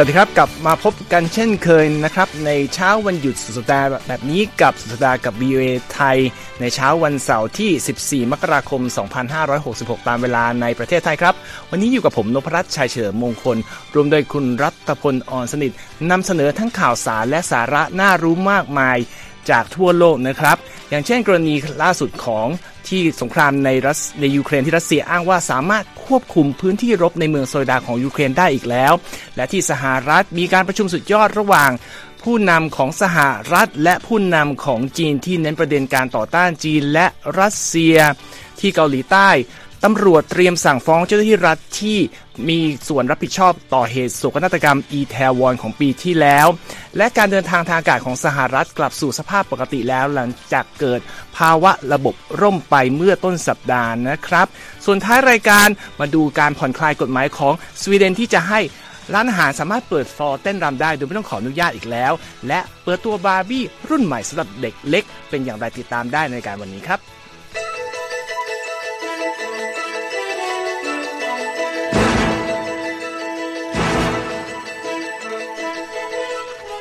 สวัสดีครับกลับมาพบกันเช่นเคยนะครับ ในเช้าวันหยุดสุดสัปดาห์แบบนี้กับสุดสัปดาห์กับ VOA ไทย ในเช้าวันเสาร์ที่ 14 มกราคม 2566 ตามเวลาในประเทศไทยครับ วันนี้อยู่กับผมนพรัตน์ชัยเฉลิมมงคล รวมโดยคุณรัตพลอ่อนสนิทนำเสนอทั้งข่าวสารและสาระน่ารู้มากมาย จากทั่วโลกนะครับ อย่างเช่นกรณีล่าสุดของที่สงครามในรัสในยูเครนที่รัสเซียอ้างว่าสามารถควบคุมพื้นที่รบในเมืองโซดาของยูเครนได้อีกแล้ว และที่สหรัฐมีการประชุมสุดยอดระหว่างผู้นำของสหรัฐและผู้นำของจีนที่เน้นประเด็นการต่อต้านจีนและรัสเซีย ที่เกาหลีใต้ ตำรวจเตรียมสั่งฟ้องเจ้าหน้าที่รัฐที่มีส่วนรับผิดชอบต่อเหตุโศกนาฏกรรมอีแทวอนของปีที่แล้ว และการเดินทางทางอากาศของสหรัฐกลับสู่สภาพปกติแล้วหลังจากเกิดภาวะระบบร่มไปเมื่อต้นสัปดาห์นะครับ ส่วนท้ายรายการมาดูการผ่อนคลายกฎหมายของสวีเดนที่จะให้ร้านอาหารสามารถเปิดฟลอร์เต้นรำได้โดยไม่ต้องขออนุญาตอีกแล้ว และเปิดตัวบาร์บี้รุ่นใหม่สำหรับเด็กเล็ก เป็นอย่างไรติดตามได้ในรายการวันนี้ครับ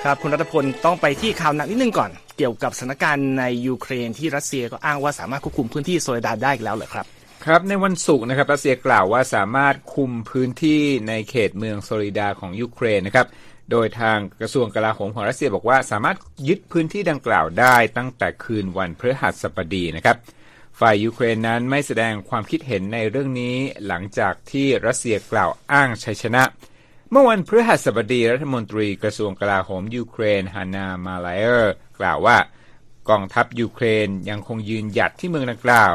ครับคุณรัตพลต้องไปที่ข่าวหนักนิดนึงก่อน เกี่ยวกับสถานการณ์ในยูเครนที่รัสเซียก็อ้างว่าสามารถควบคุมพื้นที่โซเลดาร์ได้แล้วเหรอครับครับในวันศุกร์นะครับรัสเซียกล่าวว่าสามารถคุมพื้นที่ในเขตเมืองโซเลดาร์ของยูเครนนะครับโดยทางกระทรวงกลาโหมของรัสเซียบอกว่าสามารถยึดพื้นที่ดังกล่าวได้ตั้งแต่คืนวันพฤหัสบดีนะครับฝ่ายยูเครนนั้นไม่แสดงความคิดเห็นในเรื่องนี้หลังจากที่รัสเซียกล่าวอ้างชัยชนะ เมื่อวันพฤหัสบดีรัฐมนตรีกระทรวงกลาโหมยูเครนฮานามาลายเออร์ กล่าวว่ากองทัพยูเครนยังคงยืนหยัดที่เมืองดังกล่าว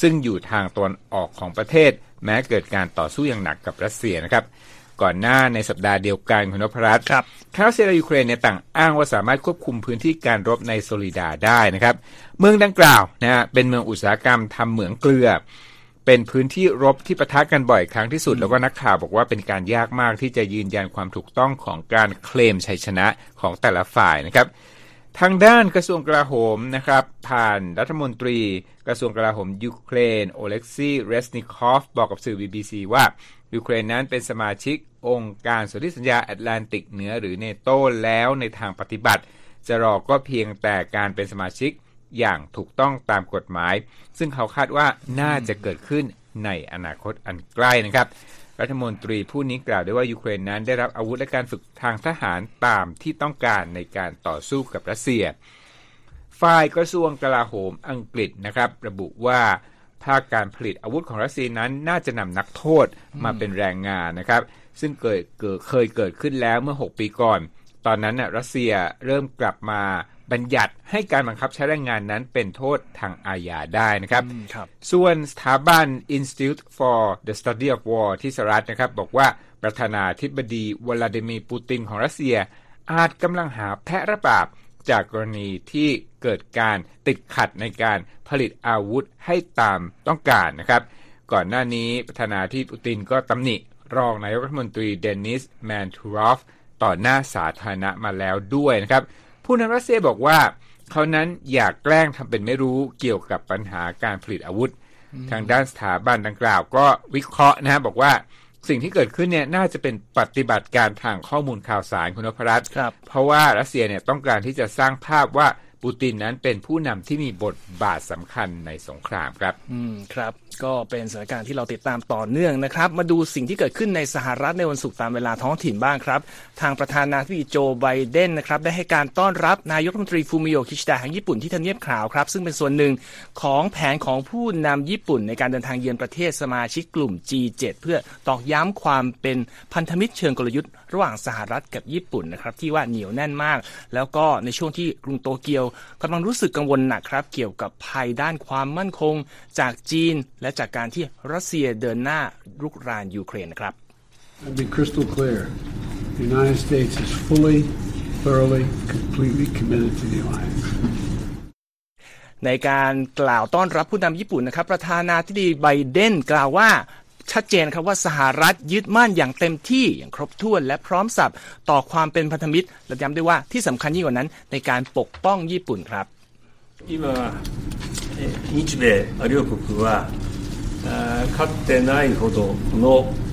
ซึ่งอยู่ทางตะวันออกของประเทศ แม้เกิดการต่อสู้อย่างหนักกับรัสเซียนะครับ ก่อนหน้าในสัปดาห์เดียวกันคุณนพรัตน์ครับทั้งรัสเซียและยูเครนเนี่ยต่างอ้างว่าสามารถควบคุมพื้นที่การรบในโซลิดาได้นะครับ เมืองดังกล่าวนะฮะเป็นเมืองอุตสาหกรรมทำเหมืองเกลือ เป็นพื้นที่รบที่ประทะกันบ่อยครั้งที่สุด แล้วก็นักข่าวบอกว่าเป็นการยากมากที่จะยืนยันความถูกต้องของการเคลมชัยชนะของแต่ละฝ่ายนะครับ ทางด้านกระทรวงกลาโหมนะครับ ผ่านรัฐมนตรีกระทรวงกลาโหมยูเครนโอเล็กซีเรสนิคอฟบอกกับสื่อ BBC ว่ายูเครนนั้นเป็นสมาชิกองค์การสนธิสัญญาแอตแลนติกเหนือหรือเนโตแล้วในทางปฏิบัติ จะรอก็เพียงแต่การเป็นสมาชิก อย่างถูกต้องตามกฎหมาย ซึ่งเขาคาดว่าน่าจะเกิดขึ้นในอนาคตอันใกล้นะครับ รัฐมนตรีผู้นี้กล่าวด้วยว่ายูเครนนั้นได้รับอาวุธและการฝึกทางทหารตามที่ต้องการในการต่อสู้กับรัสเซีย ฝ่ายกระทรวงกลาโหมอังกฤษนะครับ ระบุว่าภาคการผลิตอาวุธของรัสเซียนั้นน่าจะนำนักโทษมาเป็นแรงงานนะครับ ซึ่งเกิดเคยเกิดขึ้นแล้วเมื่อ 6 ปีก่อน ตอนนั้นน่ะรัสเซียเริ่มกลับมา บัญญัติให้การบังคับใช้แรงงานนั้นเป็นโทษทางอาญาได้นะครับรบส่วนสถาบัน Institute for the Study of War ที่สหรัฐนะครับ บอกว่าประธานาธิบดีวลาดิมีร์ปูตินของรัสเซีย อาจกำลังหาแพะรับบาปจากกรณีที่เกิดการติดขัดในการผลิตอาวุธให้ตามต้องการนะครับ ก่อนหน้านี้ประธานาธิบดีปูตินก็ตำหนิรองนายกรัฐมนตรีเดนิสแมนทูรอฟต่อหน้าสาธารณะมาแล้วด้วยนะครับ ผู้นำรัสเซียบอกว่าเขานั้นอยากแกล้งทำเป็นไม่รู้เกี่ยวกับปัญหาการผลิตอาวุธ ทางด้านสถาบันดังกล่าวก็วิเคราะห์นะบอกว่าสิ่งที่เกิดขึ้นเนี่ยน่าจะเป็นปฏิบัติการทางข้อมูลข่าวสารคุณนพรัตน์เพราะว่ารัสเซียเนี่ยต้องการที่จะสร้างภาพว่า ปูตินนั้นเป็นผู้นำที่มีบทบาทสำคัญในสงครามครับ อืมครับ ก็เป็นสถานการณ์ที่เราติดตามต่อเนื่องนะครับ มาดูสิ่งที่เกิดขึ้นในสหรัฐในวันศุกร์ตามเวลาท้องถิ่นบ้างครับ ทางประธานาธิบดีโจไบเดนนะครับได้ให้การต้อนรับนายกรัฐมนตรีฟูมิโอคิชิดะแห่งญี่ปุ่นที่ทำเนียบขาวครับ ซึ่งเป็นส่วนหนึ่งของแผนของผู้นำญี่ปุ่นในการเดินทางเยือนประเทศสมาชิกกลุ่ม G7 เพื่อตอกย้ำความเป็นพันธมิตรเชิงกลยุทธ์ระหว่างสหรัฐกับญี่ปุ่นนะครับที่ว่าเหนียวแน่นมาก แล้วก็ในช่วงที่กรุงโตเกียวกำลังรู้สึกกังวลหนักครับ เกี่ยวกับภัยด้านความมั่นคง จากจีน และจากการที่รัสเซียเดินหน้ารุกรานยูเครนนะครับ be crystal clear. The United States is fully, thoroughly, completely committed to the alliance. ในการกล่าวต้อนรับผู้นำญี่ปุ่นนะครับ ประธานาธิบดีไบเดนกล่าวว่า ชัดเจนครับว่าสหรัฐยึดมั่นอย่างเต็มที่อย่างครบถ้วนและพร้อมสับต่อความเป็นพันธมิตร และย้ำด้วยว่าที่สำคัญยิ่งกว่านั้นในการปกป้องญี่ปุ่นครับ今日米両国はかつてないほどの えー厳しい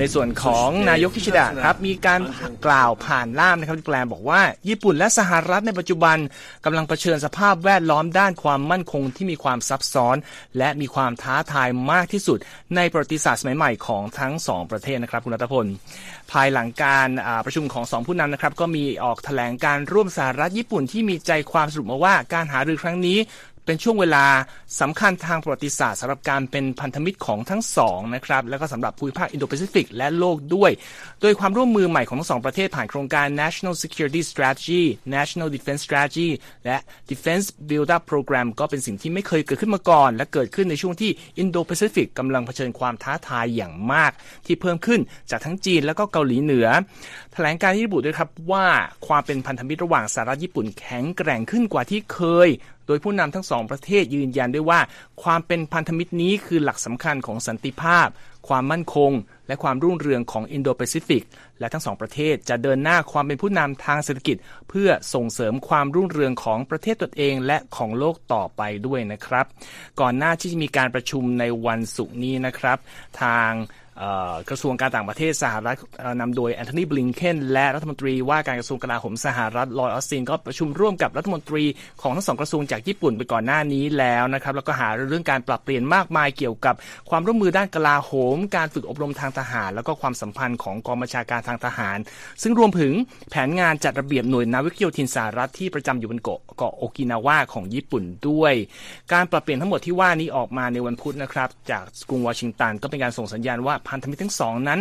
ในส่วนของนายกคิชิดะครับมีการกล่าวผ่านล่ามนะครับแปลบอกว่า ญี่ปุ่นและสหรัฐในปัจจุบันกำลังเผชิญสภาพแวดล้อมด้านความมั่นคงที่มีความซับซ้อน และมีความท้าทายมากที่สุด ในประวัติศาสตร์สมัยใหม่ของทั้งสองประเทศนะครับคุณรัตพล ภายหลังการประชุมของสองผู้นำนะครับก็มีออกแถลงการร่วมสหรัฐญี่ปุ่นที่มีใจความสรุปมาว่าการหารือครั้งนี้ เป็นช่วงเวลาสำคัญทางประวัติศาสตร์สำหรับการเป็นพันธมิตรของทั้งสองนะครับแล้วก็สำหรับภูมิภาคอินโดแปซิฟิกและโลกด้วย โดยความร่วมมือใหม่ของทั้งสองประเทศผ่านโครงการ National Security Strategy National Defense Strategy และ Defense Build-up Program ก็เป็นสิ่งที่ไม่เคยเกิดขึ้นมาก่อน และเกิดขึ้นในช่วงที่อินโดแปซิฟิกกำลังเผชิญความท้าทายอย่างมาก ที่เพิ่มขึ้นจากทั้งจีนและก็เกาหลีเหนือ แถลงการที่ระบุด้วยครับว่าความเป็นพันธมิตรระหว่างสหรัฐญี่ปุ่นแข็งแกร่งขึ้นกว่าที่เคย โดยผู้นำทั้งสองประเทศยืนยันด้วยว่า ความเป็นพันธมิตรนี้คือหลักสำคัญของสันติภาพ ความมั่นคง และความรุ่งเรืองของอินโดแปซิฟิก และทั้งสองประเทศจะเดินหน้าความเป็นผู้นำทางเศรษฐกิจ เพื่อส่งเสริมความรุ่งเรืองของประเทศตนเองและของโลกต่อไปด้วยนะครับ ก่อนหน้าที่จะมีการประชุมในวันศุกร์นี้นะครับ ทาง กระทรวงการต่างประเทศสหรัฐนำโดยแอนโทนีบลิงเคนและรัฐมนตรีว่าการกระทรวงกลาโหมสหรัฐลอยออสตินก็ประชุมร่วมกับรัฐมนตรีของทั้งสองกระทรวงจากญี่ปุ่นไปก่อนหน้านี้แล้วนะครับแล้วก็หาเรื่องการปรับเปลี่ยนมากมายเกี่ยวกับความร่วมมือด้านกลาโหม การฝึกอบรมทางทหาร แล้วก็ความสัมพันธ์ของกองบัญชาการทางทหาร ซึ่งรวมถึงแผนงานจัดระเบียบหน่วยนาวิกโยธินสหรัฐที่ประจำอยู่บนเกาะเกาะโอกินาวาของญี่ปุ่นด้วย การปรับเปลี่ยนทั้งหมดที่ว่านี้ออกมาในวันพุธนะครับจากกรุงวอชิงตันก็เป็นการส่งสัญญาณว่าพันธมิตรทั้งสองนั้น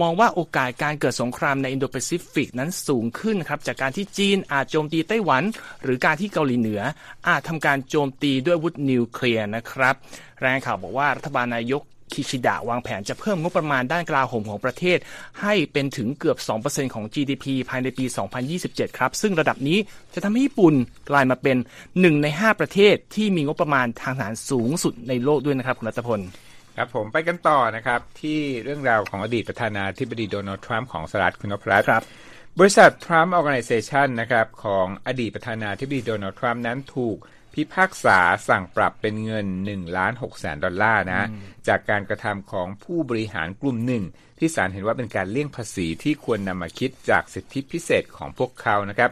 มองว่าโอกาสการเกิดสงครามในอินโดแปซิฟิกนั้นสูงขึ้นครับจากการที่จีนอาจโจมตีไต้หวัน หรือการที่เกาหลีเหนือ อาจทำการโจมตีด้วยอาวุธนิวเคลียร์นะครับรายงานข่าวบอกว่ารัฐบาลนายกคิชิดะวางแผนจะเพิ่มงบประมาณด้านกลาโหมของประเทศ ให้เป็นถึงเกือบ 2%ของ GDP ภายในปี 2027 ครับ ซึ่งระดับนี้จะทำให้ญี่ปุ่นกลายมาเป็น 1 ใน 5 ประเทศที่มีงบประมาณทางทหารสูงสุดในโลกด้วยนะครับ คุณรัตพล ครับผมไปกันต่อนะครับ ที่เรื่องราวของอดีตประธานาธิบดีโดนัลด์ทรัมป์ของสหรัฐคุณนพรัตน์ครับ บริษัท Trump Organization นะครับของอดีตประธานาธิบดีโดนัลด์ทรัมป์นั้นถูกพิพากษาสั่งปรับเป็นเงิน1ล้าน6แสนดอลลาร์นะ จากการกระทำของผู้บริหารกลุ่มหนึ่ง ที่ศาลเห็นว่าเป็นการเลี่ยงภาษีที่ควรนำมาคิดจากสิทธิพิเศษของพวกเขานะครับ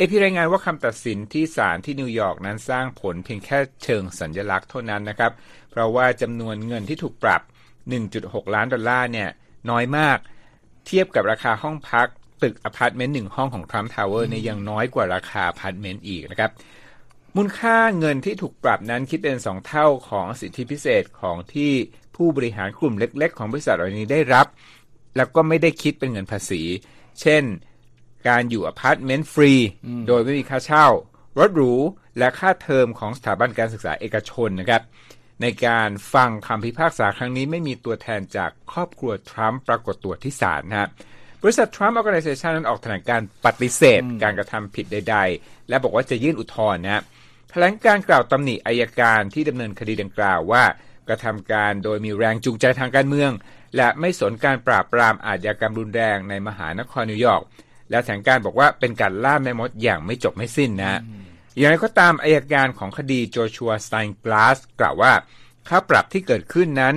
เอพีรายงานว่าคำตัดสินที่ศาลที่นิวยอร์กนั้นสร้างผลเพียงแค่เชิงสัญลักษณ์เท่านั้นนะครับ เพราะว่าจำนวนเงินที่ถูกปรับ 1.6 ล้านดอลลาร์เนี่ยน้อยมาก เทียบกับราคาห้องพัก ตึกอพาร์ตเมนต์หนึ่งห้องของทรัมป์ทาวเวอร์เนี่ยยังน้อยกว่าราคาอพาร์ตเมนต์อีกนะครับมูลค่าเงินที่ถูกปรับนั้นคิดเป็น 2 เท่าของสิทธิพิเศษของที่ผู้บริหารกลุ่มเล็ก ๆ ของบริษัทเหล่านี้ได้รับ แล้วก็ไม่ได้คิดเป็นเงินภาษี เช่น การอยู่อพาร์ตเมนต์ฟรี โดยไม่มีค่าเช่า รถหรู และค่าเทอมของสถาบันการศึกษาเอกชนนะครับในการฟังคำพิพากษาครั้งนี้ไม่มีตัวแทนจากครอบครัวทรัมป์ปรากฏตัวที่ศาลนะฮะบริษัท Trump Organization นั้นออกแถลงการณ์ปฏิเสธ การกระทำผิดใด ๆ และบอกว่าจะยื่นอุทธรณ์นะฮะแถลงการณ์กล่าวตำหนิอัยการที่ดำเนินคดีดังกล่าวว่ากระทำการโดยมีแรงจูงใจทางการเมือง และไม่สนการปราบปรามอาชญากรรมรุนแรงในมหานครนิวยอร์ก และแถลงการบอกว่าเป็นการล่าแม่มดอย่างไม่จบไม่สิ้นนะอย่างไรก็ตามอายการของคดีโจชัวสไตน์กลาสกล่าวว่าค่าปรับที่เกิดขึ้นนั้น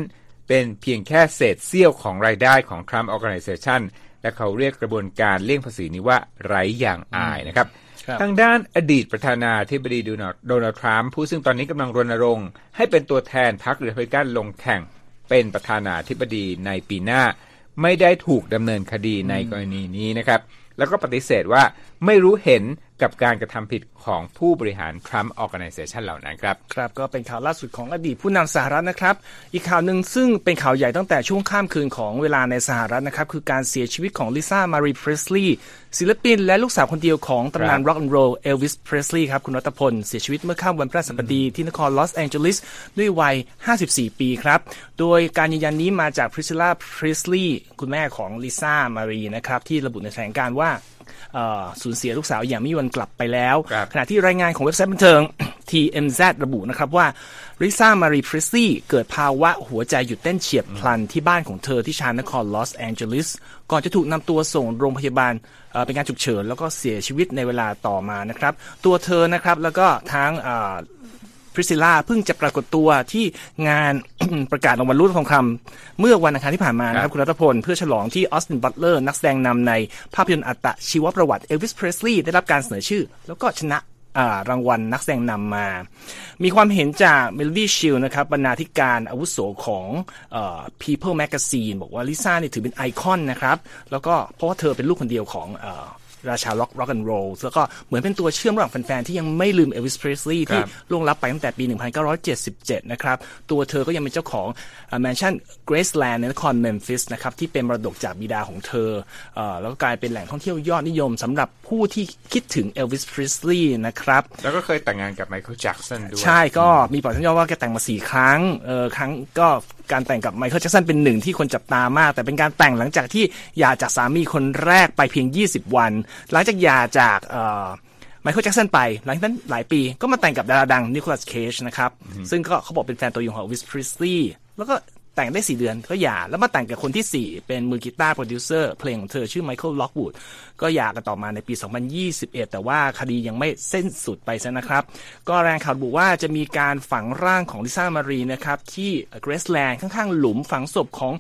เป็นเพียงแค่เศษเสี้ยวของรายได้ของ Trump Organization และเขาเรียกกระบวนการเลี่ยงภาษีนี้ว่าไร้อย่างอายนะครับครับทางด้านอดีตประธานาธิบดีโดนัลด์โดนัลด์ทรัมป์ผู้ซึ่งตอนนี้กำลังรณรงค์ให้เป็นตัวแทนพรรครีพับลิกันลงแข่งเป็นประธานาธิบดีในปีหน้า ไม่ได้ถูกดำเนินคดีในกรณีนี้นะครับ แล้วก็ปฏิเสธว่า ไม่รู้เห็นกับการกระทำผิดของผู้บริหาร Trump Organization เหล่านั้นครับ ครับก็เป็นข่าวล่าสุดของอดีตผู้นำสหรัฐนะครับ อีกข่าวหนึ่งซึ่งเป็นข่าวใหญ่ตั้งแต่ช่วงข้ามคืนของเวลาในสหรัฐนะครับ คือการเสียชีวิตของลิซ่ามารีเพรสลีย์ศิลปินและลูกสาวคนเดียวของตำนานครับร็อกแอนด์โรลเอลวิสเพรสลีย์ครับ คุณรัตพล เสียชีวิตเมื่อค่ำวันพฤหัสบดีที่นครลอสแองเจลิสด้วยวัย 54 ปีครับ โดยการยืนยันนี้มาจากพริซิล่าเพรสลีย์คุณแม่ของลิซ่ามารีนะครับที่ระบุในแถลงการณ์ว่าเอ่อ สูญเสียลูกสาวอย่างไม่มีวันกลับไปแล้วครับขณะที่รายงานของเว็บไซต์บันเทิง TMZ ระบุนะครับว่าลิซ่ามารีเพรสลีย์เกิดภาวะหัวใจหยุดเต้นเฉียบพลันที่บ้านของเธอที่ชานครลอสแองเจลิสก่อนจะถูกนำตัวส่งโรงพยาบาลเอ่อเป็นการฉุกเฉิน แล้วก็เสียชีวิตในเวลาต่อมานะครับ ตัวเธอนะครับแล้วก็ทั้งเอ่อ พริซิล่าเพิ่งจะปรากฏตัวที่งานประกาศรางวัลลูกโลกทองคำเมื่อวันอังคารที่ผ่านมานะครับคุณรัตพล เพื่อฉลองที่ออสตินบัตเลอร์นักแสดงนำในภาพยนตร์อัตชีวประวัติเอลวิสเพรสลีย์ได้รับการเสนอชื่อ แล้วก็ชนะรางวัลนักแสดงนำมา มีความเห็นจาก Melody Shield นะครับบรรณาธิการอาวุโสของเอ People Magazine บอกว่าลิซ่าเนี่ยถือเป็นไอคอนนะครับ แล้วก็เพราะว่าเธอเป็นลูกคนเดียวของเออ ราชาล็อกร็อกแอนด์โรลแล้วก็เหมือนเป็นตัวเชื่อมระหว่างแฟนๆ ที่ยังไม่ลืมเอลวิสเพรสลีย์ที่ล่วงลับไปตั้งแต่ปี 1977 นะครับ ตัวเธอก็ยังเป็นเจ้าของแมนชั่นเกรซแลนด์ในนครเมมฟิสนะครับที่เป็นมรดกจากบิดาของเธอเอแล้วก็กลายเป็นแหล่งท่องเที่ยวยอดนิยมสำหรับผู้ที่คิดถึงเอลวิสเพรสลีย์นะครับ แล้วก็เคยแต่งงานกับไมเคิลแจ็กสันด้วย ใช่ก็มีปอดท่านย่อว่าแกแต่งมาสี่ครั้งเออครั้งก็การแต่งกับไมเคิลแจ็กสันเป็นหนึ่งที่คนจับตามาก แต่เป็นการแต่งหลังจากที่หย่าจากสามีคนแรกไปเพียง 20 วัน หลังจากหย่าจากไมเคิลแจ็กสันไป หลังจากนั้นหลายปีก็มาแต่งกับดาราดังนิโคลัสเคจนะครับ ซึ่งก็เขาบอกเป็นแฟนตัวยงของเอลวิสเพรสลีย์แล้วก็ แต่งได้4เดือนก็หย่า แล้วมาแต่งกับคนที่4เป็นมือกีตาร์โปรดิวเซอร์เพลงของเธอชื่อไมเคิลล็อกวูดก็หย่ากันต่อมาในปี 2021 แต่ว่าคดียังไม่สิ้นสุดไปซะนะครับ ก็แหล่งข่าวระบุว่าจะมีการฝังร่างของลิซ่ามารีนะครับ ที่เกรสแลนด์ข้างๆ หลุมฝังศพของ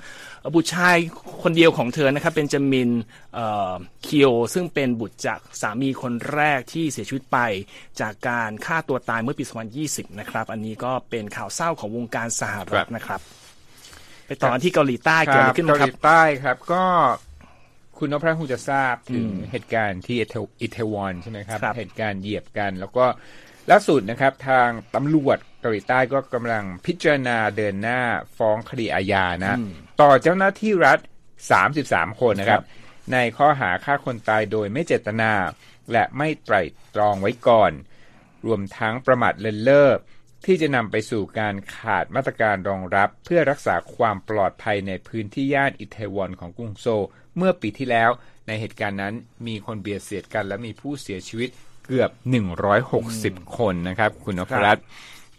บุตรชายคนเดียวของเธอนะครับเป็นจามินเคิโอซึ่งเป็นบุตรจากสามีคนแรกที่เสียชีวิตไป จากการฆ่าตัวตายเมื่อปี 2020 นะครับ อันนี้ก็เป็นข่าวเศร้าของวงการสหรัฐนะครับ ไปต่อที่เกาหลีใต้เกิดอะไรขึ้นนะครับเกาหลีใต้ครับ ก็คุณนพพระคงจะทราบถึงเหตุการณ์ที่อิตาลีใช่ไหมครับครับ เหตุการณ์เหยียบกัน แล้วก็ล่าสุดนะครับ ทางตำรวจเกาหลีใต้ก็กำลังพิจารณาเดินหน้าฟ้องคดีอาญานะ ต่อเจ้าหน้าที่รัฐ 33 คนนะครับ ในข้อหาฆ่าคนตายโดยไม่เจตนา และไม่ไตร่ตรองไว้ก่อน รวมทั้งประมาทเลินเล่อ ที่จะนำไปสู่การขาดมาตรการรองรับ เพื่อรักษาความปลอดภัยในพื้นที่ย่านอิตาลีของกรุงโซลเมื่อปีที่แล้ว ในเหตุการณ์นั้นมีคนเบียดเสียดกันและมีผู้เสียชีวิตเกือบ 160 คนนะครับ คุณนพรัตน์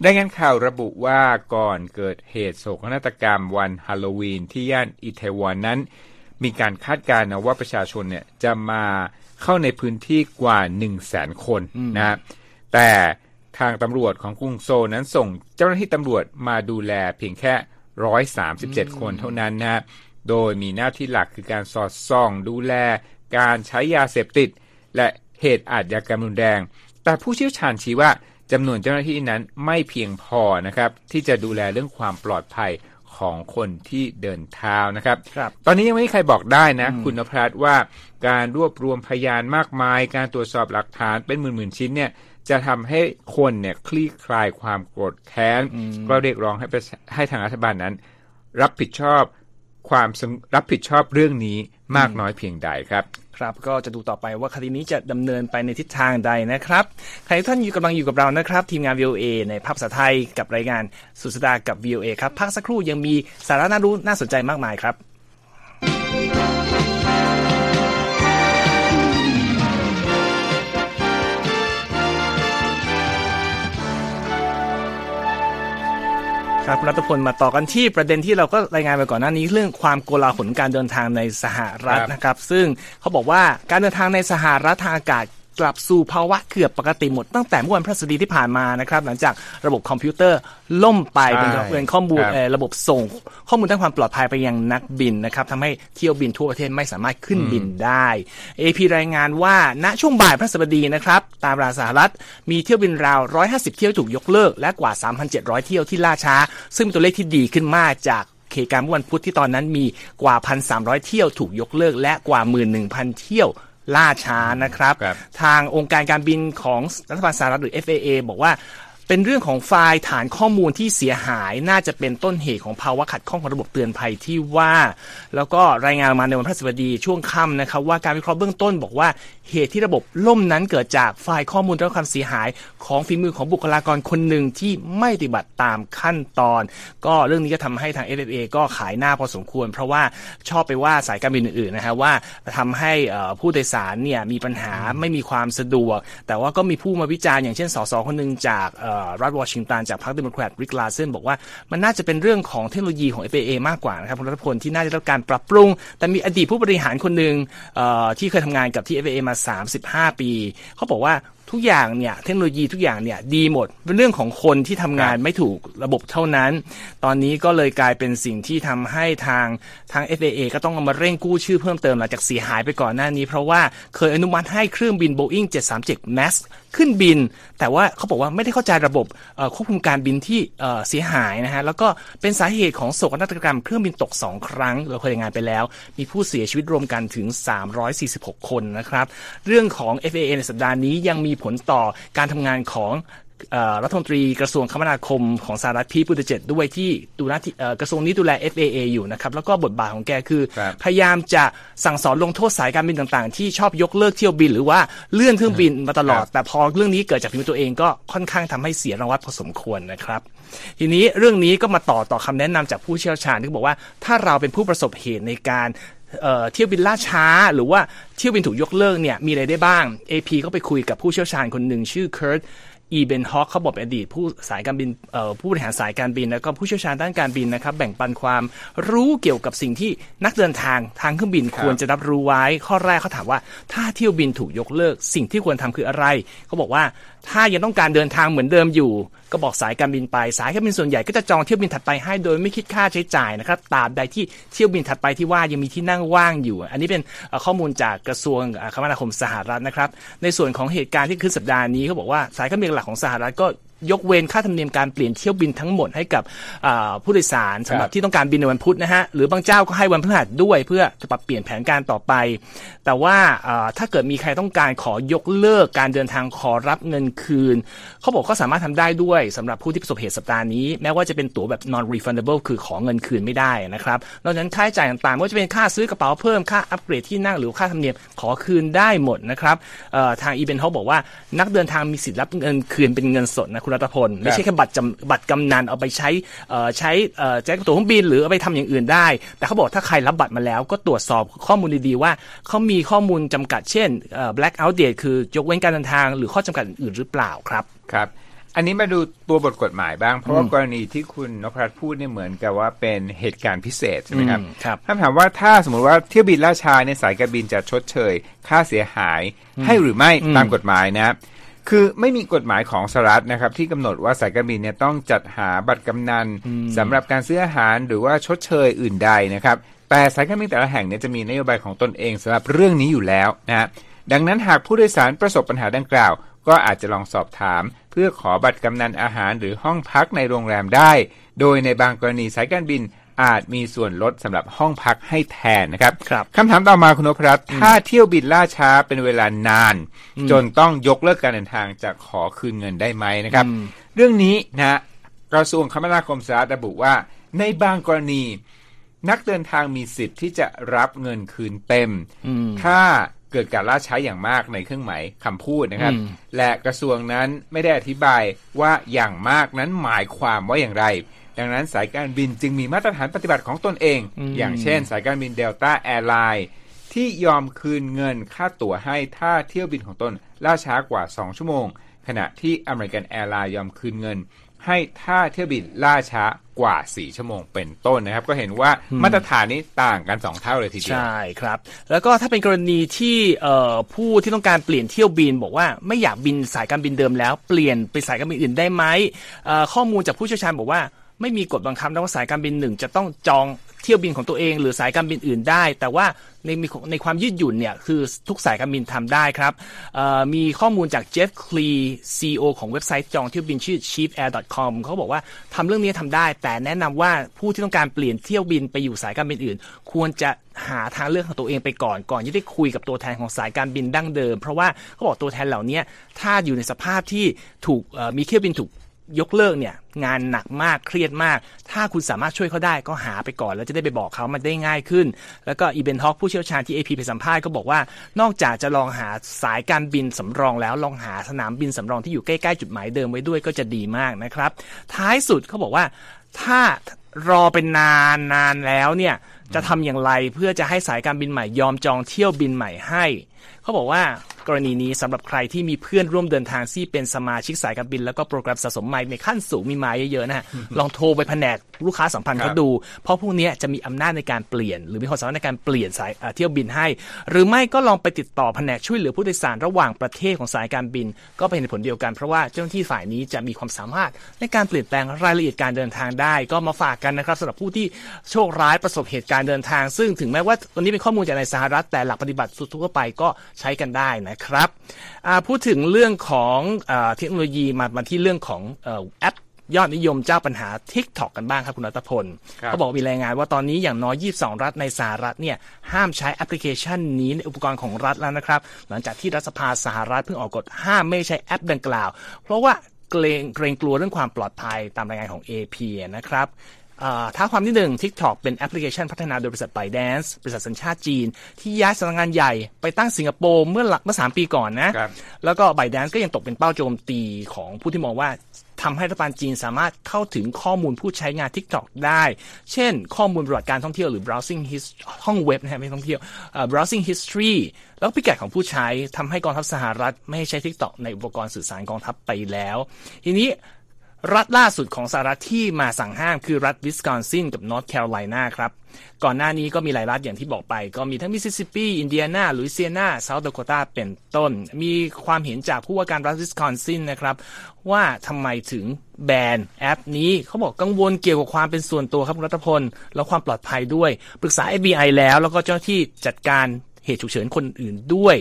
ได้งานข่าวระบุว่าก่อนเกิดเหตุโศกนาฏกรรมวันฮาโลวีนที่ย่านอิตาลีนั้น มีการคาดการณ์นะว่าประชาชนเนี่ยจะมาเข้าในพื้นที่กว่า 1 0 0 0 0แสนคนนะฮะแต่ ทางตำรวจของกรุงโซลนั้นส่งเจ้าหน้าที่ตำรวจมาดูแลเพียงแค่ 137 คนเท่านั้นนะฮะโดยมีหน้าที่หลักคือการสอดส่องดูแลการใช้ยาเสพติด และเหตุอาชญากรรมรุนแรง แต่ผู้เชี่ยวชาญชี้ว่าจำนวนเจ้าหน้าที่นั้นไม่เพียงพอนะครับ ที่จะดูแลเรื่องความปลอดภัยของคนที่เดินเท้านะครับครับตอนนี้ยังไม่มีใครบอกได้นะ คุณนภัสว่าการรวบรวมพยานมากมาย การตรวจสอบหลักฐานเป็นหมื่นๆชิ้นเนี่ย จะทำให้คนเนี่ยคลี่คลายความโกรธแค้น ก็เรียกร้องให้ประชาให้ทางรัฐบาลนั้น รับผิดชอบความสงรับผิดชอบเรื่องนี้มากน้อยเพียงใดครับครับก็จะดูต่อไปว่าคดีนี้จะดำเนินไปในทิศทางใดนะครับใครทุกท่านอยู่กำลังอยู่กับเรานะครับ ทีมงาน VOA ในภาพภาษาไทยกับรายงานสุดสดากับ VOA ครับพักสักครู่ยังมีสาระน่ารู้น่าสนใจมากมายครับ ครับคุณรัฐพลมาต่อกันที่ประเด็นที่เราก็รายงานไปก่อนหน้านี้เรื่องความโกลาหลการเดินทางในสหรัฐครับนะครับ ซึ่งเขาบอกว่าการเดินทางในสหรัฐทางอากาศ กลับสู่ภาวะเกือบปกติหมดตั้งแต่เมื่อวันพฤหัสบดีที่ผ่านมานะครับ หลังจากระบบคอมพิวเตอร์ล่มไปเป็นใช่เป็นข้อมูลครับเอ่อระบบส่ง ข้อมูลด้านความปลอดภัยไปยังนักบินนะครับทำให้เที่ยวบินทั่วประเทศไม่สามารถขึ้นบินได้ AP รายงานว่าณช่วงบ่ายพฤหัสบดีนะครับ ตามเวลาสหรัฐ มีเที่ยวบินราว 150 เที่ยวถูกยกเลิก และกว่า 3,700 เที่ยวที่ล่าช้า ซึ่งเป็นตัวเลขที่ดีขึ้นมากจากเหตุการณ์เมื่อวันพุธที่ตอนนั้นมีกว่า 1,300 เที่ยวถูกยกเลิก และกว่า 11,000 เที่ยว ล่าช้านะครับครับ ทางองค์การการบินของรัฐบาลสหรัฐหรือ FAA บอกว่า เป็นเรื่องของไฟล์ฐานข้อมูลที่เสียหายน่าจะเป็นต้นเหตุของภาวะขัดข้องของระบบเตือนภัยที่ว่า แล้วก็รายงานมาในวันพฤหัสบดีช่วงค่ำนะครับว่าการวิเคราะห์เบื้องต้นบอกว่าเหตุที่ระบบล่มนั้นเกิดจากไฟล์ข้อมูลและความเสียหายของฝีมือของบุคลากรคนหนึ่งที่ไม่ปฏิบัติตามขั้นตอน ก็เรื่องนี้ก็ทำให้ทาง FAA ก็ขายหน้าพอสมควร เพราะว่าชอบไปว่าสายการบินอื่นๆนะฮะว่าทำให้ผู้โดยสารเนี่ยมีปัญหาไม่มีความสะดวก แต่ว่าก็มีผู้มาวิจารณ์อย่างเช่นสสคนหนึ่งจากรัฐวอชิงตันจากพรรคเดโมแครตริกลาเซนบอกว่ามันน่าจะเป็นเรื่องของเทคโนโลยีของ FAA มากกว่านะครับคุณรัฐพลที่น่าจะต้องการปรับปรุง แต่มีอดีตผู้บริหารคนหนึ่งที่เคยทำงานกับที่ FAA มา 35 ปี เขาบอกว่าทุกอย่างเนี่ยเทคโนโลยีทุกอย่างเนี่ยดีหมด เป็นเรื่องของคนที่ทำงานไม่ถูกระบบเท่านั้น ตอนนี้ก็เลยกลายเป็นสิ่งที่ทำให้ทางทาง FAA ก็ต้องเอามาเร่งกู้ชื่อเพิ่มเติมหลังจากเสียหายไปก่อนหน้านี้ เพราะว่าเคยอนุมัติให้เครื่องบิน Boeing 737 MAX ขึ้นบิน แต่ว่าเขาบอกว่าไม่ได้เข้าใจระบบควบคุมการบินที่เสียหายนะฮะแล้วก็เป็นสาเหตุของโศกนาฏกรรมเครื่องบินตก 2 ครั้ง เราเคยรายงานไปแล้ว มีผู้เสียชีวิตรวมกันถึง 346 คนนะครับเรื่องของ FAA ในสัปดาห์นี้ยังมีผลต่อการทำงานของรัฐมนตรีกระทรวงคมนาคมของสหรัฐพีพุตเจตด้วยที่ดูหน้าที่กระทรวงนี้ดูแล FAA อยู่นะครับ แล้วก็บทบาทของแกคือ พยายามจะสั่งสอนลงโทษสายการบินต่างๆ ที่ชอบยกเลิกเที่ยวบินหรือว่าเลื่อนเครื่องบินมาตลอด แต่พอเรื่องนี้เกิดจากฝีมือตัวเองก็ค่อนข้างทำให้เสียรางวัลพอสมควรนะครับ ทีนี้เรื่องนี้ก็มาต่อต่อคำแนะนำจากผู้เชี่ยวชาญที่บอกว่าถ้าเราเป็นผู้ประสบเหตุในการ เที่ยวบินล่าช้า หรือว่าเที่ยวบินถูกยกเลิกเนี่ยมีอะไรได้บ้าง AP ก็ไปคุยกับผู้เชี่ยวชาญคนหนึ่งชื่อเคิร์ตอีเบนฮอกเขาบอกอดีตผู้สายการบินผู้บริหารสายการบิน แล้วก็ผู้เชี่ยวชาญด้านการบินนะครับแบ่งปันความรู้เกี่ยวกับสิ่งที่นักเดินทางทางเครื่องบินควรจะรับรู้ไว้ ข้อแรกเขาถามว่า ถ้าเที่ยวบินถูกยกเลิก สิ่งที่ควรทำคืออะไรเขาบอกว่าถ้ายังต้องการเดินทางเหมือนเดิมอยู่ ก็บอกสายการบินไป สายการบินส่วนใหญ่ก็จะจองเที่ยวบินถัดไปให้โดยไม่คิดค่าใช้จ่ายนะครับตราบใดที่เที่ยวบินถัดไปที่ว่ายังมีที่นั่งว่างอยู่ อันนี้เป็นข้อมูลจากกระทรวงคมนาคมสหรัฐนะครับ ในส่วนของเหตุการณ์ที่ขึ้นสัปดาห์นี้เขาบอกว่าสายการบินหลักของสหรัฐก็ ยกเว้นค่าธรรมเนียมการเปลี่ยนเที่ยวบินทั้งหมดให้กับผู้โดยสารสำหรับที่ต้องการบินในวันพุธนะฮะหรือบางเจ้าก็ให้วันพฤหัสด้วย เพื่อจะปรับเปลี่ยนแผนการต่อไป แต่ว่าถ้าเกิดมีใครต้องการขอยกเลิกการเดินทางขอรับเงินคืน เขาบอกก็สามารถทำได้ด้วยสำหรับผู้ที่ประสบเหตุสัปดาห์นี้ แม้ว่าจะเป็นตั๋วแบบ non refundable คือขอเงินคืนไม่ได้นะครับนอกจากนั้นค่าใช้จ่ายต่างๆไม่ว่าจะเป็นค่าซื้อกระเป๋าเพิ่มค่าอัปเกรดที่นั่งหรือค่าธรรมเนียมขอคืนได้หมดนะครับทางอีเวนต์เขาบอกว่านักเดินทางมีสิทธิ์รับเงินคืนเป็นเงินสดนะคุณรัตพล ไม่ใช่แค่บัตรจำบัตรกำนันเอาไปใช้ใช้แจ้งตั๋วเครื่องบินหรือเอาไปทำอย่างอื่นได้ แต่เขาบอกถ้าใครรับบัตรมาแล้ว ก็ตรวจสอบข้อมูลดีๆว่าเขามีข้อมูลจำกัดเช่น black out date คือยกเว้นการเดินทางหรือข้อจำกัดอื่นหรือเปล่าครับครับอันนี้มาดูตัวบทกฎหมายบ้าง เพราะว่ากรณีที่คุณนพรัตน์พูดเนี่ยเหมือนกับว่าเป็นเหตุการณ์พิเศษใช่ไหมครับครับคำถามว่าถ้าสมมติว่าเที่ยวบินล่าช้าในสายการบินจะชดเชย ค่าเสียหายให้หรือไม่ตามกฎหมายนะคื อไม่มีกฎหมายของสหรัฐนะครับ ที่กำหนดว่าสายการบินเนี่ยต้องจัดหาบัตรกำนันสำหรับการซื้ออาหารหรือว่าชดเชยอื่นใดนะครับ แต่สายการบินแต่ละแห่งเนี่ยจะมีนโยบายของตนเองสำหรับเรื่องนี้อยู่แล้วนะฮะดังนั้นหากผู้โดยสารประสบปัญหาดังกล่าว ก็อาจจะลองสอบถาม เพื่อขอบัตรกำนันอาหารหรือห้องพักในโรงแรมได้ โดยในบางกรณีสายการบิน อาจมีส่วนลดสำหรับห้องพักให้แทนนะครับครับคำถามต่อมาคุณนพรัตน์ถ้าเที่ยวบินล่าช้าเป็นเวลานาน จนต้องยกเลิกการเดินทางจะขอคืนเงินได้ไหมนะครับ เรื่องนี้นะกระทรวงคมนาคมสหรัฐระบุว่า ในบางกรณี นักเดินทางมีสิทธิ์ที่จะรับเงินคืนเต็ม ถ้าเกิดการล่าช้าอย่างมากในเครื่องหมายคำพูดนะครับ และกระทรวงนั้นไม่ได้อธิบายว่าอย่างมากนั้นหมายความว่าอย่างไร ดังนั้นสายการบินจึงมีมาตรฐานปฏิบัติของตนเอง อย่างเช่น สายการบินเดลต้าแอร์ไลน์ที่ยอมคืนเงินค่าตั๋วให้ถ้าเที่ยวบินของตนล่าช้ากว่า 2 ชั่วโมง ขณะที่อเมริกันแอร์ไลน์ยอมคืนเงิน ให้ถ้าเที่ยวบินล่าช้ากว่า 4 ชั่วโมงเป็นต้นนะครับ ก็เห็นว่ามาตรฐานนี้ต่างกัน 2 เท่าเลยทีเดียว ใช่ครับ แล้วก็ถ้าเป็นกรณีที่ผู้ที่ต้องการเปลี่ยนเที่ยวบิน บอกว่าไม่อยากบินสายการบินเดิมแล้ว เปลี่ยนไปสายการบินอื่นได้ไหมข้อมูลจากผู้เชี่ยวชาญบอกว่า ไม่มีกฎบังคับนะว่าสายการบินหนึ่งจะต้องจองเที่ยวบินของตัวเอง หรือสายการบินอื่นได้ แต่ว่าในในความยืดหยุ่นเนี่ยคือทุกสายการบินทำได้ครับมีข้อมูลจากเจฟคลีซีอของเว็บไซต์จองเที่ยวบินชื่อ cheapair.com เขาบอกว่าทำเรื่องนี้ทำได้ แต่แนะนำว่าผู้ที่ต้องการเปลี่ยนเที่ยวบินไปอยู่สายการบินอื่น ควรจะหาทางเลือกของตัวเองไปก่อนก่อนที่ได้คุยกับตัวแทนของสายการบินดั้งเดิม เพราะว่าเขาบอกตัวแทนเหล่านี้ถ้าอยู่ในสภาพที่ถูกมีเที่ยวบินถูก ยกเลิกเนี่ยงานหนักมากเครียดมาก ถ้าคุณสามารถช่วยเขาได้ก็หาไปก่อน แล้วจะได้ไปบอกเขามันได้ง่ายขึ้น แล้วก็อีเบนท็อกผู้เชี่ยวชาญที่ AP ไปสัมภาษณ์ก็บอกว่านอกจากจะลองหาสายการบินสำรองแล้วลองหาสนามบินสำรองที่อยู่ใกล้ ๆ จุดหมายเดิมไว้ด้วยก็จะดีมากนะครับ ท้ายสุดเขาบอกว่าถ้ารอเป็นนานนานแล้วเนี่ยจะทำอย่างไรเพื่อจะให้สายการบินใหม่ยอมจองเที่ยวบินใหม่ให้เขาบอกว่า กรณีนี้สำหรับใครที่มีเพื่อนร่วมเดินทางที่เป็นสมาชิกสายการบิน แล้วก็โปรแกรมสะสมไมล์ในขั้นสูงมีไมล์เยอะๆนะฮะลองโทรไปแผนกลูกค้าสัมพันธ์ครัเขาบดู เพราะพวกเนี้ยจะมีอำนาจในการเปลี่ยน หรือมีความสามารถในการเปลี่ยนสายเอ่อเที่ยวบินให้ หรือไม่ก็ลองไปติดต่อแผนกช่วยเหลือผู้โดยสารระหว่างประเทศของสายการบิน ก็เป็นเหตุผลเดียวกันเพราะว่าเจ้าหน้าที่ฝ่ายนี้จะมีความสามารถในการเปลี่ยนแปลงรายละเอียดการเดินทางได้ ก็มาฝากกันนะครับสำหรับผู้ที่โชคร้ายประสบเหตุการณ์เดินทาง ซึ่งถึงแม้ว่าวันนี้เป็นข้อมูลจากในสหรัฐแต่หลักปฏิบัติทั่วไปก็ใช้กันได้นะครับอ่าพูดถึงเรื่องของอาเทคโนโลยีมามาที่เรื่องของเอ่อแอปยอดนิยมเจ้าปัญหา TikTok กันบ้างครับคุณรัตพลครับเขาบอกมีรายงานว่าตอนนี้อย่างน้อย 22 รัฐในสหรัฐเนี่ยห้ามใช้แอปพลิเคชันนี้ในอุปกรณ์ของรัฐแล้วนะครับ หลังจากที่รัฐสภาสหรัฐเพิ่งออกกฎห้ามไม่ใช้แอปดังกล่าว เพราะว่าเกรงเกรงกลัวเรื่องความปลอดภัยตามรายงานของ AP นะครับอ่า ท้าความที่หนึ่ง TikTok เป็นแอปพลิเคชันพัฒนาโดยบริษัท ByteDance บริษัทสัญชาติจีน ที่ย้ายสำนักงานใหญ่ไปตั้งสิงคโปร์เมื่อหลักเมื่อสามปีก่อนนะครับแล้วก็ ByteDance ก็ยังตกเป็นเป้าโจมตีของผู้ที่มองว่าทำให้รัฐบาลจีนสามารถเข้าถึงข้อมูลผู้ใช้งาน TikTok ได้ เช่น ข้อมูลประวัติการท่องเที่ยวหรือ browsing his ท่องเว็บนะฮะไม่ท่องเที่ยวเอ่อ browsing history แล้วก็พิกัดของผู้ใช้ทำให้กองทัพสหรัฐไม่ให้ใช้ TikTok ในอุปกรณ์สื่อสารกองทัพไปแล้ว ทีนี้ รัฐล่าสุดของสหรัฐที่มาสั่งห้ามคือรัฐวิสคอนซินกับนอร์ทแคโรไลนาครับ ก่อนหน้านี้ก็มีหลายรัฐอย่างที่บอกไป ก็มีทั้งมิสซิสซิปปี อินเดียนา ลุยเซียนาเซาท์ด k โคตาเป็นต้น มีความเห็นจากผู้ว่าการรัฐวิสคอนซินนะครับว่าทำไมถึงแบนแอปนี้เขาบอกกังวลเกี่ยวกับความเป็นส่วนตัวครับรัฐพล แล้วความปลอดภัยด้วย ปรึกษา FBI แล้วแล้วก็เจ้าหน้าที่จัดการเหตุฉุกเฉินคนอื่นด้วย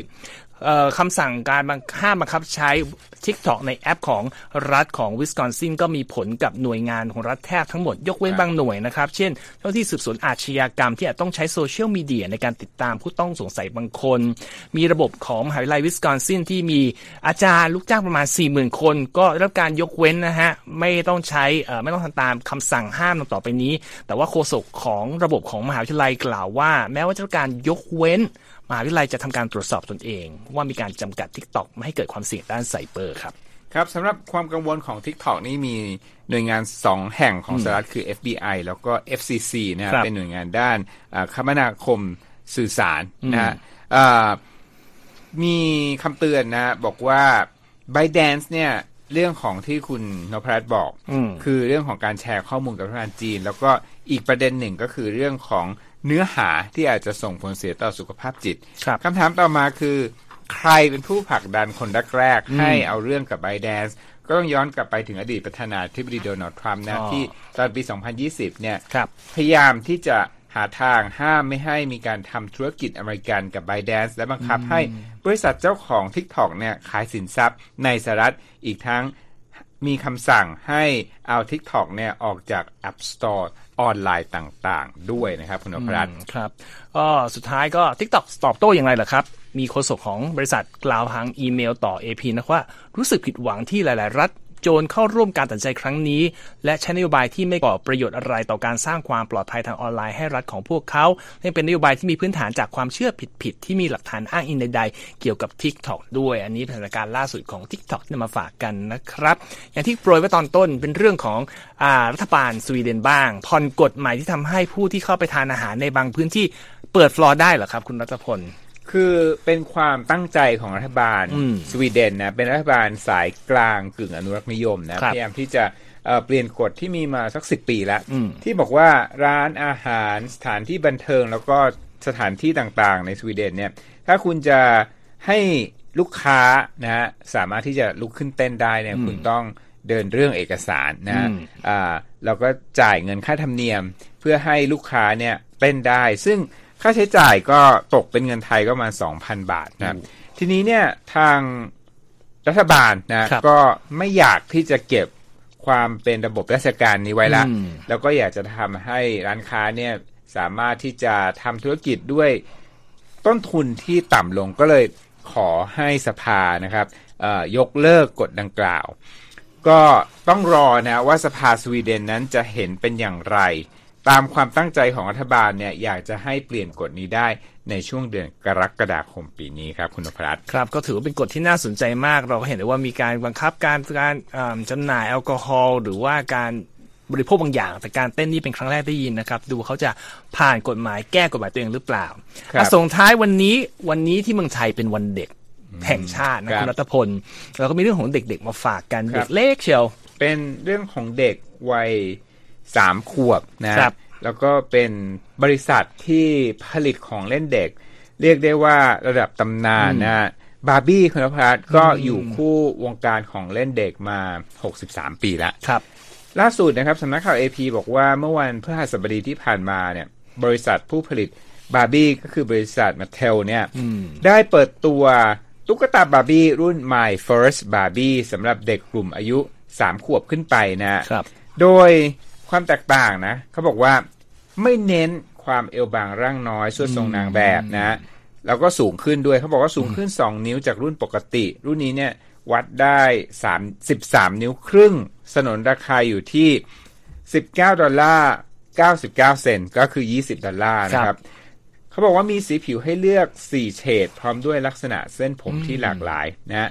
คำสั่งการห้ามบังคับใช้ TikTok ในแอปของรัฐของวิสคอนซินก็มีผลกับหน่วยงานของรัฐแทบทั้งหมด ยกเว้นบางหน่วยนะครับ เช่นเจ้าหน้าที่สืบสวนอาชญากรรมที่อาจต้องใช้โซเชียลมีเดียในการติดตามผู้ต้องสงสัยบางคน มีระบบของมหาวิทยาลัยวิสคอนซินที่มีอาจารย์ลูกจ้างประมาณ 40,000 คน ก็ได้รับการยกเว้นนะฮะไม่ต้องใช้ไม่ต้องทำตามคำสั่งห้ามต่อไปนี้ แต่ว่าโฆษกของระบบของมหาวิทยาลัยกล่าวว่า แม้ว่าจะการยกเว้น มหาวิทยาลัยจะทำการตรวจสอบตนเอง ว่ามีการจำกัด TikTok ไม่ให้เกิดความเสี่ยงด้านไซเบอร์ครับครับสำหรับความกังวลของ TikTok นี่มีหน่วยงาน 2 แห่งของสหรัฐคือ FBI แล้วก็ FCC นะคครัรับบเป็นหน่วยงานด้านอ่าคมนาคมสื่อสารนะฮะอืมอ่ามีคำเตือนนะบอกว่า ByteDance เนี่ยเรื่องของที่คุณนพรัตน์บอกอืมคือเรื่องของการแชร์ข้อมูลกับรัฐบาลจีน แล้วก็อีกประเด็นหนึ่งก็คือเรื่องของ เนื้อหาที่อาจจะส่งผลเสียต่อสุขภาพจิตครับคำถามต่อมาคือ ใครเป็นผู้ผลักดันคนแรกๆให้เอาเรื่องกับ b บ d a n c e ก็ต้องย้อนกลับไปถึงอดีตประธานาธิบดีโดนัลด์ทรัมป์นะอ๋อที่ตอนปี 2020 เนี่ยครับพยายามที่จะหาทางห้ามไม่ให้มีการทำธุรกิจอเมริกันกับ b บ d a n c e และบังคับให้บริษัทเจ้าของ TikTok เนี่ยขายสินทรัพย์ในสหรัฐอีกทั้งมีคำสั่งให้เอา TikTok เนี่ยออกจาก App Store ออนไลน์ต่างๆ ด้วยนะครับ คุณนพรัตน์ครับก็สุดท้ายก็ TikTok ตอบโต้อย่างไรล่ะครับ มีโฆษกของบริษัทกล่าวทางอีเมลต่อ AP นะว่ารู้สึกผิดหวังที่หลาย ๆ รัฐ โจรเข้าร่วมการตัดใจครั้งนี้ และใช้นโยบายที่ไม่ก่อประโยชน์อะไรต่อการสร้างความปลอดภัยทางออนไลน์ให้รัฐของพวกเขาและเป็นนโยบายที่มีพื้นฐานจากความเชื่อผิดๆที่มีหลักฐานอ้างอิงใดๆ เกี่ยวกับ TikTok ด้วย อันนี้สถานการณ์ล่าสุดของ TikTok ที่นำมาฝากกันนะครับ อย่างที่โปรยไว้ตอนต้นเป็นเรื่องของอรัฐบาลสวีเดนบ้างผ่อนกฎใหม่ที่ทำให้ผู้ที่เข้าไปทานอาหารในบางพื้นที่เปิดฟลอร์ได้เหรอครับ คุณรัตพล คือเป็นความตั้งใจของรัฐบาลอืมสวีเดนนะเป็นรัฐบาลสายกลางกึ่งอนุรักษ์นิยมนะครับพยายามที่จะเอ่อเปลี่ยนกฎที่มีมาสักสิปีแล้วอืมที่บอกว่าร้านอาหารสถานที่บันเทิงแล้วก็สถานที่ต่างๆ ในสวีเดนเนี่ย ถ้าคุณจะให้ลูกค้านะฮะสามารถที่จะลุกขึ้นเต้นได้เนี่ยคุณต้องเดินเรื่องเอกสารนะฮะอืมอ่าแล้วก็จ่ายเงินค่าธรรมเนียมเพื่อให้ลูกค้าเนี่ยเต้นได้ ซึ่ง ค่าใช้จ่ายก็ตกเป็นเงินไทยก็ประมาณ2,000บาทนะครับทีนี้เนี่ยทางรัฐบาลนะครับก็ไม่อยากที่จะเก็บความเป็นระบบราชการนี้ไว้ละอืมแล้วก็อยากจะทำให้ร้านค้าเนี่ยสามารถที่จะทำธุรกิจด้วยต้นทุนที่ต่ำลงก็เลยขอให้สภานะครับเอ่อยกเลิกกฎดังกล่าว ก็ต้องรอนะว่าสภาสวีเดนนั้นจะเห็นเป็นอย่างไร ตามความตั้งใจของรัฐบาลเนี่ยอยากจะให้เปลี่ยนกฎนี้ได้ในช่วงเดือนกรกฎาคมปีนี้ครับคุณนพรัตน์ครับก็ถือว่าเป็นกฎที่น่าสนใจมาก เราก็เห็นได้ว่ามีการบังคับการการอ่าจำหน่ายแอลกอฮอล์หรือว่าการบริโภคบางอย่าง แต่การเต้นนี่เป็นครั้งแรกได้ยินนะครับ ดูเขาจะผ่านกฎหมายแก้กฎหมายตัวเองหรือเปล่าครับอะส่งท้ายวันนี้วันนี้ที่เมืองไทยเป็นวันเด็กแห่งชาตินะครัคุบณรัตพลเราก็มีเรื่องของเด็กๆมาฝากกันครับเด็กเล็กเชียวเป็นเรื่องของเด็กวัย สามขวบนะครับแล้วก็เป็นบริษัทที่ผลิตของเล่นเด็ก เรียกได้ว่าระดับตำนานนะบาร์บี้คุณพัฒน์ก็อยู่คู่วงการของเล่นเด็กมา 63 ปีแล้วครับ ล่าสุดนะครับสำนักข่าว AP บอกว่าเมื่อวันพฤหัสบดีที่ผ่านมาเนี่ย บริษัทผู้ผลิตบาร์บี้ก็คือบริษัทมาเทลเนี่ยได้เปิดตัวตุ๊กตาบาร์บี้รุ่น My First Barbie สำหรับเด็กกลุ่มอายุ 3 ขวบขึ้นไปนะครับ โดย ความแตกต่างนะเขาบอกว่าไม่เน้นความเอวบางร่างน้อยส่วนทรงนางแบบนะแล้วก็สูงขึ้นด้วยเขาบอกว่าสูงขึ้น 2 นิ้วจากรุ่นปกติ รุ่นนี้เนี่ยวัดได้3 13 นิ้วครึ่ง สนนราคาอยู่ที่ 19 ดอลลาร์ 99 เซนต์ก็คือ 20 ดอลลาร์นะคครับเขาบอกว่ามีสีผิวให้เลือก 4 เฉดพร้อมด้วยลักษณะเส้นผมที่หลากหลายนะฮะ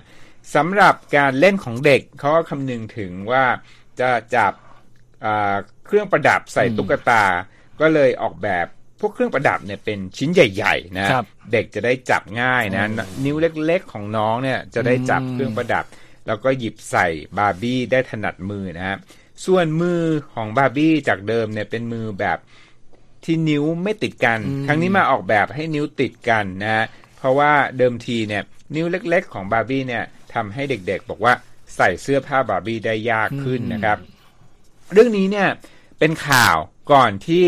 สำหรับการเล่นของเด็กเขาก็คำนึงถึงว่าจะจับอ่า เครื่องประดับใส่ตุ๊กตา ก็เลยออกแบบพวกเครื่องประดับเนี่ยเป็นชิ้นใหญ่ๆนะครับเด็กจะได้จับง่ายนะนิ้วเล็กๆของน้องเนี่ยจะได้จับเครื่องประดับ แล้วก็หยิบใส่บาร์บี้ได้ถนัดมือนะฮะส่วนมือของบาร์บี้จากเดิมเนี่ยเป็นมือแบบที่นิ้วไม่ติดกัน ครั้งนี้มาออกแบบให้นิ้วติดกันนะฮะเพราะว่าเดิมทีเนี่ยนิ้วเล็ก ๆ ของบาร์บี้เนี่ยทำให้เด็กๆ บอกว่าใส่เสื้อผ้าบาร์บี้ได้ยากขึ้นนะครับ เรื่องนี้เนี่ยเป็นข่าวก่อนที่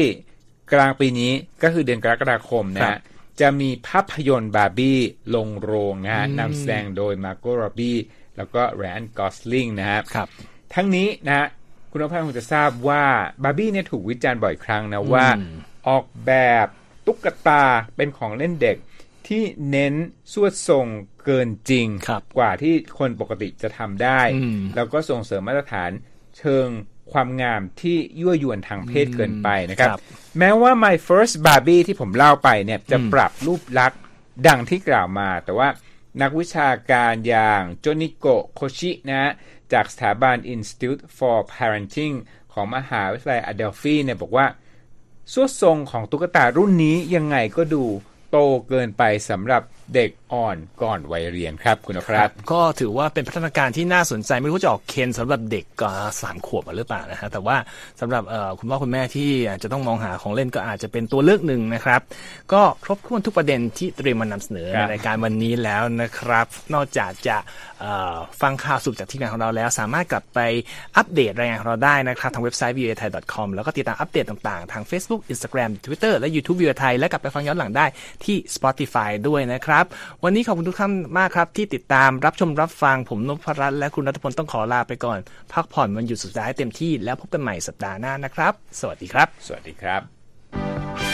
กลางปีนี้ก็คือเดือนกรกฎาคมนะครัฮะจะมีภาพยนตร์บาร์บี้ลงโรงนะฮะนำแสดงโดยมาโก r รบี้แล้วก็แรนกอสลิงนะฮะครับ ทั้งนี้นะฮะคุณนพพันธ์คงจะทราบว่าบาร์บี้เนี่ยถูกวิจารณ์บ่อยครั้งนะว่าออกแบบตุ๊กตาเป็นของเล่นเด็กที่เน้นสวดทรงเกินจริงครับกว่าที่คนปกติจะทำได้อืมแล้วก็ส่งเสริมมาตรฐานเชิง ความงามที่ยั่วยวนทางเพศเกินไปนะครับครับ แม้ว่า My First Barbie ที่ผมเล่าไปเนี่ยจะปรับรูปลักษณ์ดังที่กล่าวมา แต่ว่านักวิชาการอย่างโจนิโกโคชินะฮะจากสถาบัน Institute for Parenting ของมหาวิทยาลัยอเดลฟีเนี่ยบอกว่าสวดทรงของตุ๊กตารุ่นนี้ยังไงก็ดู โตเกินไปสำหรับเด็กอ่อนก่อนวัยเรียนครับคุณนพรัตน์ก็ถือว่าเป็นพัฒนาการที่น่าสนใจไม่รู้จะออกเคนสำหรับเด็กก็สามขวบหรือเปล่านะฮะแต่ว่าสำหรับเอ่อคุณพ่อคุณแม่ที่อาจจะต้องมองหาของเล่นก็อาจจะเป็นตัวเลือกหนึ่งนะครับ ก็ครบถ้วนทุกประเด็นที่เตรียมมานำเสนอครัในบรายการวันนี้แล้วนะครับ นอกจากจะเอ่อ ฟังข่าวสรุปจากทีมงานของเราแล้ว สามารถกลับไปอัปเดตรายงานของเราได้นะครับ ทางเว็บไซต์ v o a t h a i com แล้วก็ติดตามอัปเดตต่างๆ ทาง Facebook Instagram Twitter และ YouTube v o a t h a i และกลับไปฟังย้อนหลังได้ที่ Spotify ด้วยนะครับ วันนี้ขอบคุณทุกท่านมากครับ ที่ติดตามรับชมรับฟังผมนพรัตน์และคุณรัตพลต้องขอลาไปก่อน พักผ่อนวันหยุดสุดสัปดาห์ให้เต็มที่แล้วพบกันใหม่สัปดาห์หน้านะครับ สวัสดีครับ สวัสดีครับ